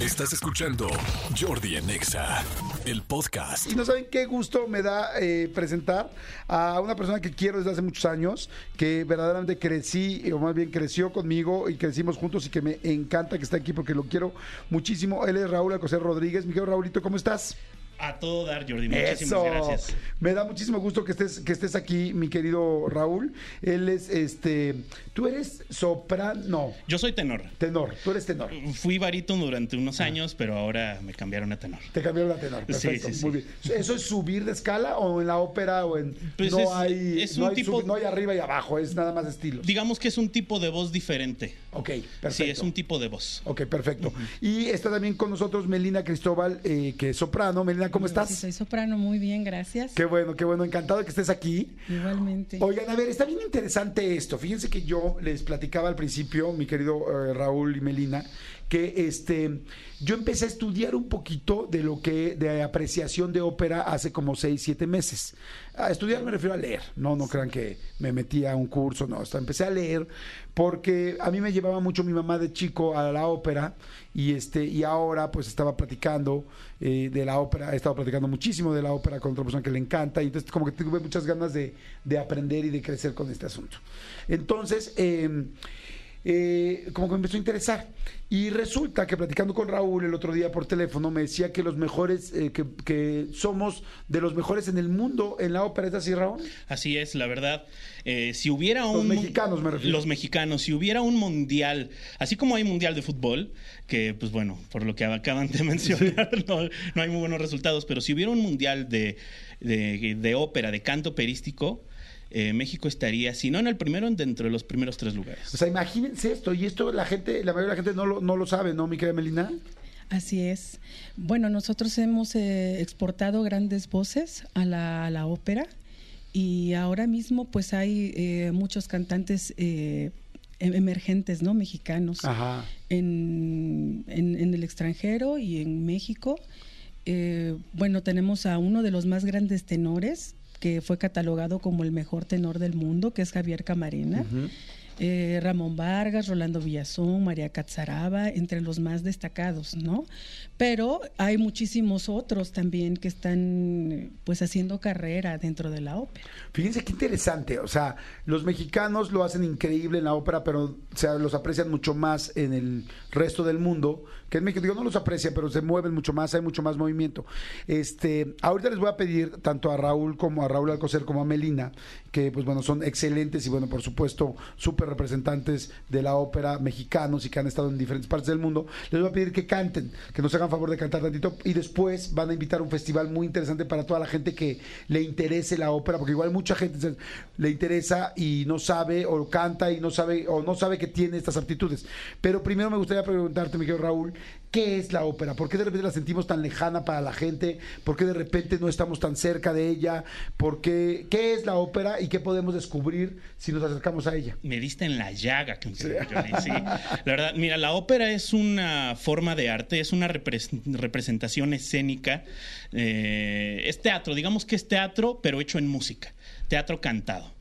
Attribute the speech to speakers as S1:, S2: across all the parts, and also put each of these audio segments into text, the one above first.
S1: Estás escuchando Jordi en Exa, el podcast.
S2: Y no saben qué gusto me da eh, presentar a una persona que quiero desde hace muchos años, que verdaderamente crecí, o más bien creció conmigo y crecimos juntos y que me encanta que esté aquí porque lo quiero muchísimo. Él es Raúl Alcocer Rodríguez. Mi querido Raulito, ¿cómo estás?
S3: A todo dar, Jordi. Muchísimas
S2: Eso.
S3: gracias.
S2: Me da muchísimo gusto que estés, que estés aquí, mi querido Raúl. Él es, este, tú eres soprano, no,
S3: Yo soy tenor.
S2: tenor, tú eres tenor.
S3: Fui barítono durante unos años, pero ahora me cambiaron a tenor.
S2: Te cambiaron a tenor,
S3: Sí,
S2: perfecto,
S3: sí, sí.
S2: muy bien. ¿Eso es subir de escala o en la ópera o en
S3: Pues
S2: no
S3: es-
S2: hay
S3: es
S2: no,
S3: un
S2: hay
S3: tipo-
S2: sub- no hay arriba y abajo, es nada más estilo.
S3: Digamos que es un tipo de voz diferente.
S2: Ok, perfecto.
S3: Sí, es un tipo de voz.
S2: Ok, perfecto. Y está también con nosotros Melina Cristóbal, eh, que es soprano. Melina, ¿cómo
S4: Sí,
S2: estás?
S4: soy soprano, muy bien, gracias.
S2: Qué bueno, qué bueno. Encantado de que estés aquí.
S4: Igualmente.
S2: Oigan, a ver, está bien interesante esto. Fíjense que yo les platicaba al principio, mi querido eh, Raúl y Melina, que este, yo empecé a estudiar un poquito de lo que, de apreciación de ópera hace como seis, siete meses. A estudiar me refiero a leer, no, no crean que me metí a un curso, no, hasta empecé a leer porque a mí me llevaba mucho mi mamá de chico a la ópera y este, y ahora pues estaba platicando eh, de la ópera, estado platicando muchísimo de la ópera con otra persona que le encanta y entonces como que tuve muchas ganas de, de aprender y de crecer con este asunto. Entonces, eh, eh, como que me empezó a interesar. Y resulta que platicando con Raúl el otro día por teléfono me decía que los mejores, eh, que, que somos de los mejores en el mundo en la ópera. ¿Es así, Raúl?
S3: Así es, la verdad. Eh, si hubiera
S2: Los
S3: un.
S2: mexicanos, me refiero.
S3: Los mexicanos. Si hubiera un mundial, así como hay mundial de fútbol, que, pues bueno, por lo que acaban de mencionar, no, no hay muy buenos resultados, pero si hubiera un mundial de, de, de ópera, de canto operístico, eh, México estaría, si no en el primero, dentro de los primeros tres lugares.
S2: O sea, imagínense esto. Y esto la gente, la mayoría de la gente no lo, no lo sabe, ¿no, mi querida Melina?
S4: Así es. Bueno, nosotros hemos eh, exportado grandes voces a la, a la ópera y ahora mismo pues hay eh, muchos cantantes eh, em- emergentes, ¿no? Mexicanos
S2: Ajá.
S4: en, en- en el extranjero y en México. Eh, bueno, tenemos a uno de los más grandes tenores que fue catalogado como el mejor tenor del mundo, que es Javier Camarena. Eh, Ramón Vargas, Rolando Villazón, María Catzaraba, entre los más destacados, ¿no? Pero hay muchísimos otros también que están pues haciendo carrera dentro de la ópera.
S2: Fíjense qué interesante, o sea, los mexicanos lo hacen increíble en la ópera, pero o sea, los aprecian mucho más en el resto del mundo, que en México, no los aprecian, pero se mueven mucho más, hay mucho más movimiento. Este, ahorita les voy a pedir tanto a Raúl como a Raúl Alcocer como a Melina, que pues bueno, son excelentes y bueno, por supuesto, súper representantes de la ópera mexicanos y que han estado en diferentes partes del mundo, les voy a pedir que canten, que nos hagan favor de cantar tantito y después van a invitar a un festival muy interesante para toda la gente que le interese la ópera, porque igual mucha gente le interesa y no sabe o canta y no sabe o no sabe que tiene estas aptitudes. Pero primero me gustaría preguntarte, mi querido Raúl, ¿qué es la ópera? ¿Por qué de repente la sentimos tan lejana para la gente? ¿Por qué de repente no estamos tan cerca de ella? ¿Por qué, ¿Qué es la ópera y qué podemos descubrir si nos acercamos a ella?
S3: Me diste en la llaga, que sí. La verdad, mira, la ópera es una forma de arte, es una repres- representación escénica. eh, es teatro, digamos que es teatro, pero hecho en música, teatro cantado.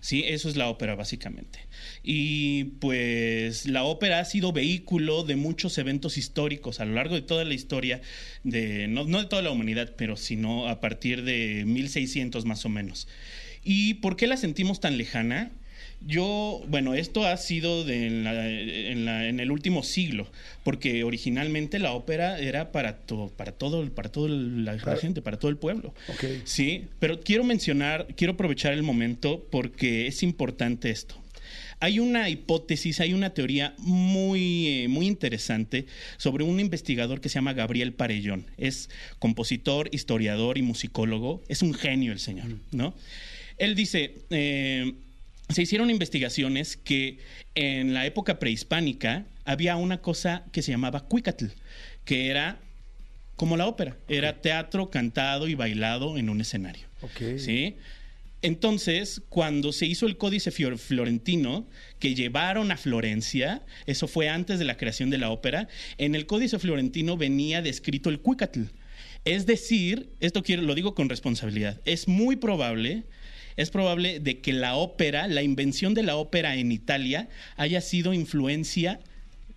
S3: Sí, eso es la ópera básicamente. Y pues la ópera ha sido vehículo de muchos eventos históricos a lo largo de toda la historia, de, no, de toda la humanidad, pero sino a partir de 1600 más o menos. ¿Y por qué la sentimos tan lejana? Yo, bueno, esto ha sido de en, la- en la- en el último siglo, porque originalmente la ópera era para, to- para todo, para toda la,
S2: Claro.
S3: gente, para todo el pueblo. Sí, pero quiero mencionar, quiero aprovechar el momento porque es importante esto. Hay una hipótesis, hay una teoría muy, eh, muy interesante sobre un investigador que se llama Gabriel Parellón. Es compositor, historiador y musicólogo. Es un genio el señor, ¿no? Él dice, eh, se hicieron investigaciones que en la época prehispánica había una cosa que se llamaba cuicatl, que era como la ópera, era teatro cantado y bailado en un escenario.
S2: Ok.
S3: ¿Sí? Entonces, cuando se hizo el Códice Florentino, que llevaron a Florencia, eso fue antes de la creación de la ópera, en el Códice Florentino venía descrito el cuicatl. Es decir, esto quiero, lo digo con responsabilidad, es muy probable, es probable de que la ópera, la invención de la ópera en Italia, haya sido influencia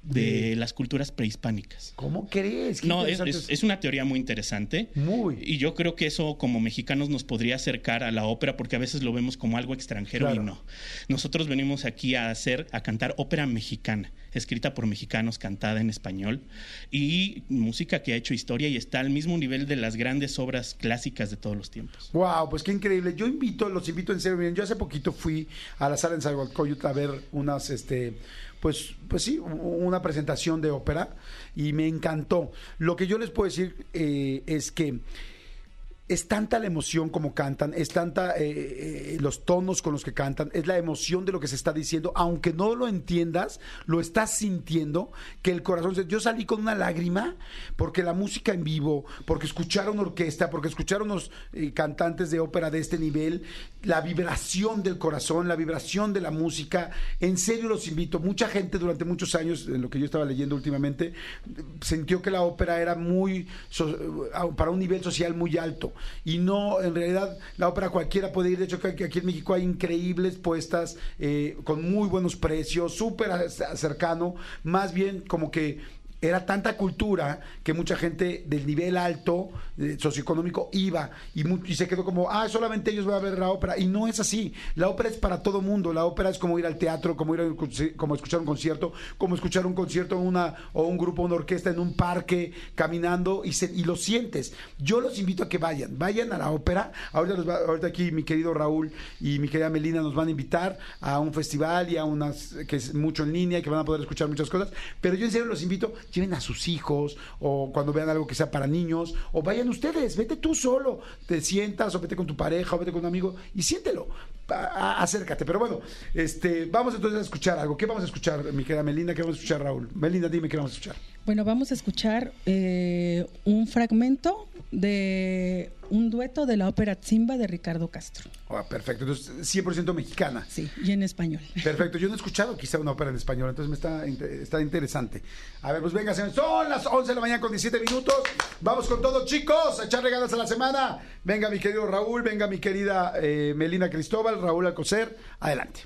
S3: de las culturas prehispánicas.
S2: ¿Cómo crees? Qué
S3: No, es, es- es una teoría muy interesante.
S2: Muy.
S3: Y yo creo que eso como mexicanos nos podría acercar a la ópera porque a veces lo vemos como algo extranjero
S2: Claro.
S3: y no. Nosotros venimos aquí a hacer, a cantar ópera mexicana, escrita por mexicanos, cantada en español y música que ha hecho historia y está al mismo nivel de las grandes obras clásicas de todos los tiempos.
S2: Wow, pues qué increíble. Yo invito, los invito en serio. Miren, yo hace poquito fui a la sala en Salhualcoyot a ver unas, este, pues, pues sí, una presentación de ópera y me encantó. Lo que yo les puedo decir eh, es que es tanta la emoción como cantan, es tanta eh, eh, los tonos con los que cantan, es la emoción de lo que se está diciendo, aunque no lo entiendas, lo estás sintiendo, que el corazón, yo salí con una lágrima porque la música en vivo, porque escucharon orquesta, porque escucharon los eh, cantantes de ópera de este nivel, la vibración del corazón, la vibración de la música, en serio los invito, mucha gente durante muchos años, en lo que yo estaba leyendo últimamente, sintió que la ópera era muy, so- para un nivel social muy alto. Y no, en realidad, la ópera cualquiera puede ir. De hecho, aquí en México hay increíbles puestas eh, con muy buenos precios, súper cercano. Más bien como que era tanta cultura que mucha gente del nivel alto eh, socioeconómico iba y, y se quedó como, ah, solamente ellos van a ver la ópera. Y no es así. La ópera es para todo mundo. La ópera es como ir al teatro, como ir a, como escuchar un concierto, como escuchar un concierto una, o un grupo, una orquesta en un parque, caminando y, se- y lo sientes. Yo los invito a que vayan, vayan a la ópera. Ahorita, los va- ahorita aquí mi querido Raúl y mi querida Melina nos van a invitar a un festival y a unas que es mucho en línea que van a poder escuchar muchas cosas. Pero yo en serio los invito, lleven a sus hijos o cuando vean algo que sea para niños o vayan ustedes, vete tú solo, te sientas o vete con tu pareja o vete con un amigo y siéntelo. A- acércate, pero bueno, este, vamos entonces a escuchar algo. ¿Qué vamos a escuchar, mi querida Melina? ¿Qué vamos a escuchar, Raúl? Melina, dime qué vamos a escuchar.
S4: Bueno, vamos a escuchar eh, un fragmento de un dueto de la ópera Zimba de Ricardo Castro.
S2: Ah, perfecto, entonces 100% mexicana.
S4: Sí, y en español.
S2: Perfecto, yo no he escuchado quizá una ópera en español, entonces me está, está interesante. A ver, pues venga, señores, son las 11 de la mañana con 17 minutos. Vamos con todo, chicos, a echarle ganas a la semana. Venga, mi querido Raúl, venga, mi querida eh, Melina Cristóbal, Raúl Alcocer, adelante.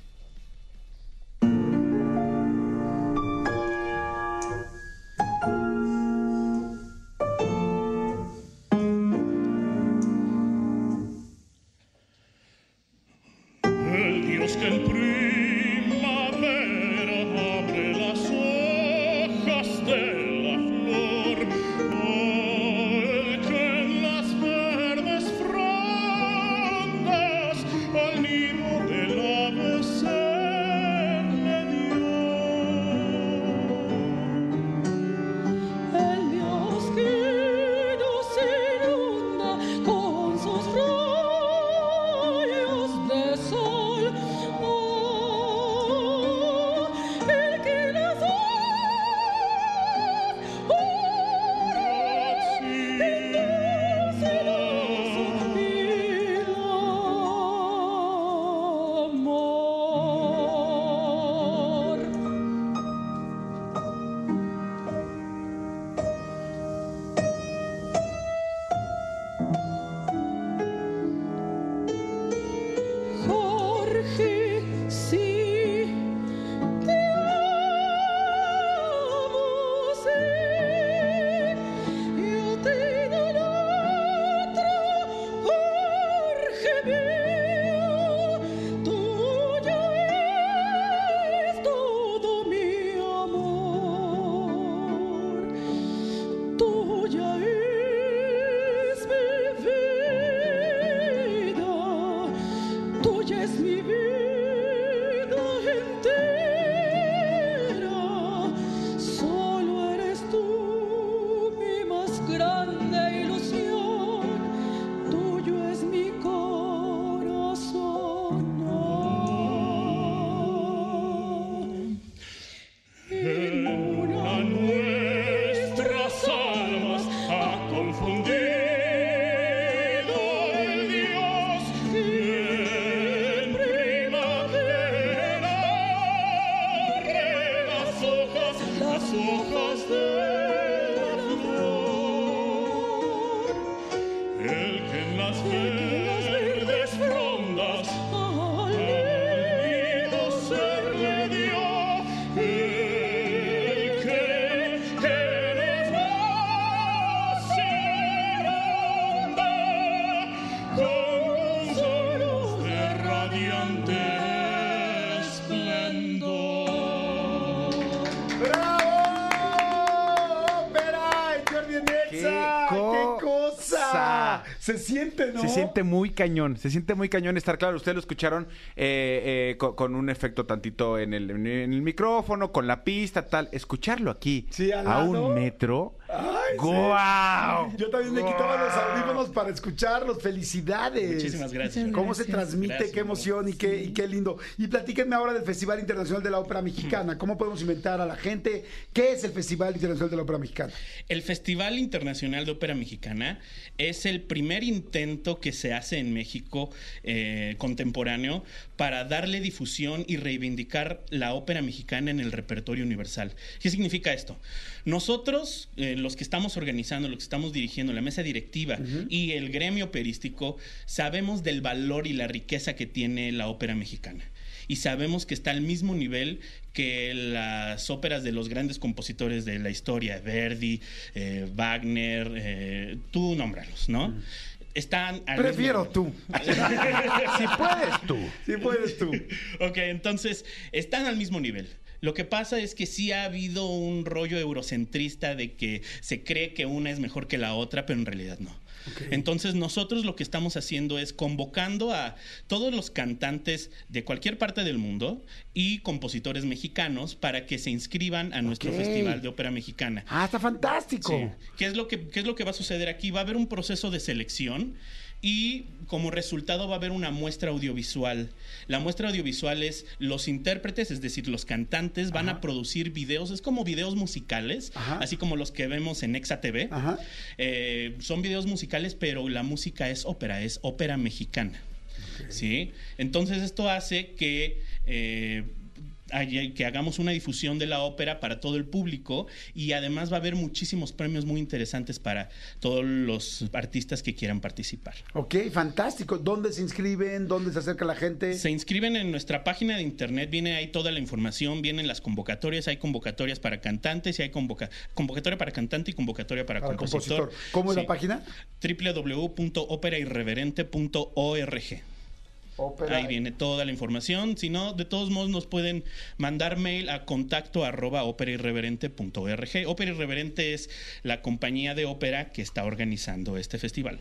S3: Christus
S2: ¡Qué cosa! Se siente, ¿no?
S5: Se siente muy cañón, se siente muy cañón estar claro. Ustedes lo escucharon eh, eh, co- con, un efecto tantito en el, en el micrófono, con la pista, tal. Escucharlo aquí
S2: Sí,
S5: a un metro.
S2: Ay.
S5: ¡Guau!
S2: Yo también me quitaba los audífonos para escucharlos. ¡Felicidades!
S3: Muchísimas gracias.
S4: Muchas
S2: ¿Cómo se
S4: Gracias.
S2: transmite?
S3: Gracias,
S2: qué emoción y qué, y qué lindo. Y platíquenme ahora del Festival Internacional de la Ópera Mexicana. ¿Cómo podemos inventar a la gente? ¿Qué es el Festival Internacional de la Ópera Mexicana?
S3: El Festival Internacional de Ópera Mexicana es el primer intento que se hace en México eh, contemporáneo para darle difusión y reivindicar la ópera mexicana en el repertorio universal. ¿Qué significa esto? Nosotros, eh, los que estamos organizando, los que estamos dirigiendo, la mesa directiva y el gremio operístico, sabemos del valor y la riqueza que tiene la ópera mexicana y sabemos que está al mismo nivel que las óperas de los grandes compositores de la historia, Verdi, eh, Wagner, eh, tú nómbralos, ¿no? Están
S2: Prefiero
S3: mismo-
S2: tú.
S5: Si puedes tú.
S2: Si puedes tú.
S3: Ok, entonces están al mismo nivel. Lo que pasa es que sí ha habido un rollo eurocentrista de que se cree que una es mejor que la otra, pero en realidad no. Entonces nosotros lo que estamos haciendo es convocando a todos los cantantes de cualquier parte del mundo y compositores mexicanos para que se inscriban a nuestro
S2: Ok.
S3: Festival de Ópera Mexicana.
S2: Ah, está fantástico.
S3: Sí. ¿Qué es, lo que, ¿Qué es lo que va a suceder aquí? Va a haber un proceso de selección y como resultado va a haber una muestra audiovisual. La muestra audiovisual es los intérpretes, es decir, los cantantes, van a producir videos, es como videos musicales,
S2: Ajá.
S3: así como los que vemos en Exa TV.
S2: Ajá.
S3: Eh, son videos musicales, pero la música es ópera, es ópera mexicana. ¿Sí? Entonces esto hace que... eh, que hagamos una difusión de la ópera para todo el público y además va a haber muchísimos premios muy interesantes para todos los artistas que quieran participar.
S2: Ok, fantástico. ¿Dónde se inscriben? ¿Dónde se acerca la gente?
S3: Se inscriben en nuestra página de internet, viene ahí toda la información, vienen las convocatorias, hay convocatorias para cantantes y hay convoca- convocatoria para cantante y convocatoria para,
S2: Para
S3: compositor.
S2: compositor. ¿Cómo es la página?
S3: www.operairreverente.org. Ahí viene toda la información. Si no, de todos modos nos pueden mandar mail a contacto arroba operairreverente.org. Ópera Irreverente es la compañía de ópera que está organizando este festival.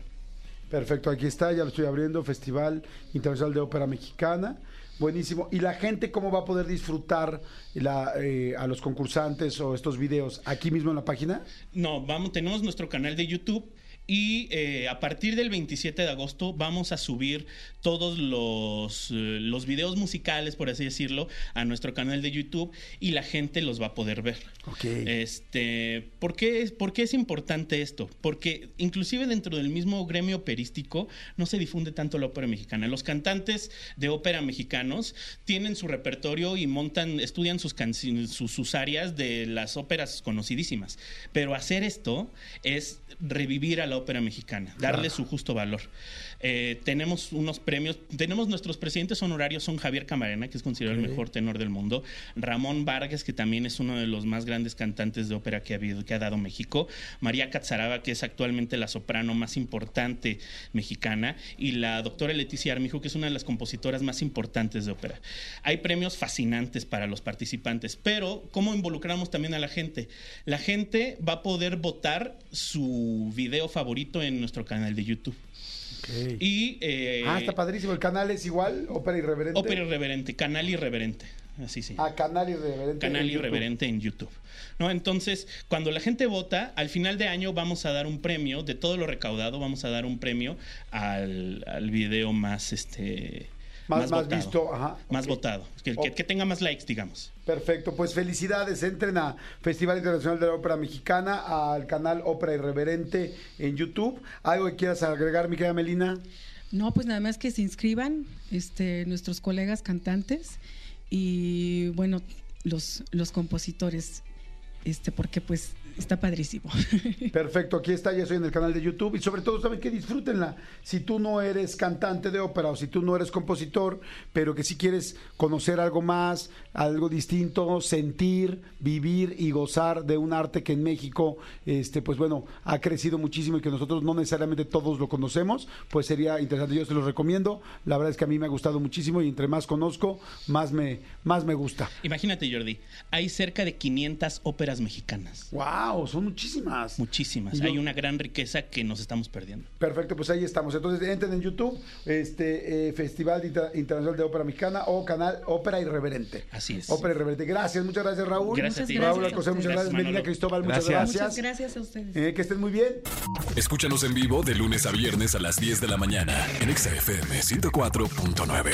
S2: Perfecto, aquí está, ya lo estoy abriendo, Festival Internacional de Ópera Mexicana. Buenísimo. ¿Y la gente cómo va a poder disfrutar la, eh, a los concursantes o estos videos? ¿Aquí mismo en la página?
S3: No, vamos, tenemos nuestro canal de YouTube y eh, a partir del 27 de agosto vamos a subir todos los, eh, los videos musicales, por así decirlo, a nuestro canal de YouTube y la gente los va a poder ver.
S2: Ok.
S3: Este, ¿por qué, es- ¿Por qué es importante esto? Porque inclusive dentro del mismo gremio operístico no se difunde tanto la ópera mexicana. Los cantantes de ópera mexicanos tienen su repertorio y montan, estudian sus, sus, sus áreas de las óperas conocidísimas. Pero hacer esto es revivir a la ópera mexicana, darle su justo valor. Eh, tenemos unos premios, tenemos nuestros presidentes honorarios, son Javier Camarena, que es considerado el mejor tenor del mundo, Ramón Vargas, que también es uno de los más grandes cantantes de ópera que ha, habido, que ha dado México, María Catzaraba, que es actualmente la soprano más importante mexicana, y la doctora Leticia Armijo, que es una de las compositoras más importantes de ópera. Hay premios fascinantes para los participantes, pero ¿cómo involucramos también a la gente? La gente va a poder votar su video favorito en nuestro canal de YouTube. Y eh,
S2: ah, está padrísimo. ¿El canal es igual? ¿Ópera Irreverente?
S3: Ópera Irreverente, Canal Irreverente, así sí.
S2: Ah, Canal Irreverente.
S3: Canal
S2: en YouTube.
S3: Irreverente en YouTube. ¿No? Entonces, cuando la gente vota, al final de año vamos a dar un premio, de todo lo recaudado, vamos a dar un premio al, al video más este
S2: Más- más
S3: votado.
S2: visto, ajá,
S3: Más votado. Que, que-
S2: Ok.
S3: que tenga más likes, digamos.
S2: Perfecto, pues felicidades. Entren a Festival Internacional de la Ópera Mexicana, al canal Ópera Irreverente en YouTube. ¿Algo que quieras agregar, mi querida Melina?
S4: No, pues nada más que se inscriban este, nuestros colegas cantantes y bueno, los, los compositores, este, porque pues está padrísimo.
S2: Perfecto, aquí está, ya estoy en el canal de YouTube y sobre todo saben que disfrútenla. Si tú no eres cantante de ópera o si tú no eres compositor, pero que si quieres conocer algo más, algo distinto, sentir, vivir y gozar de un arte que en México, este, pues bueno, ha crecido muchísimo y que nosotros no necesariamente todos lo conocemos, pues sería interesante. Yo se los recomiendo. La verdad es que a mí me ha gustado muchísimo y entre más conozco, más me, más me gusta.
S3: Imagínate, Jordi, hay cerca de 500 óperas mexicanas.
S2: ¡Wow! Wow, son muchísimas.
S3: Muchísimas.
S2: Yo-
S3: Hay una gran riqueza que nos estamos perdiendo.
S2: Perfecto, pues ahí estamos. Entonces entren en YouTube, este eh, Festival Inter- Internacional de Ópera Mexicana o canal Ópera Irreverente.
S3: Así es.
S2: Ópera Irreverente. Gracias, muchas gracias Raúl.
S3: Gracias a ti.
S2: Raúl Alcocer, muchas gracias.
S3: Gracias,
S2: Melina. Cristóbal, muchas
S5: Gracias.
S2: gracias.
S4: Muchas gracias a ustedes.
S2: Eh, que estén muy bien.
S1: Escúchanos en vivo de lunes a viernes a las 10 de la mañana en Exa FM 104.9.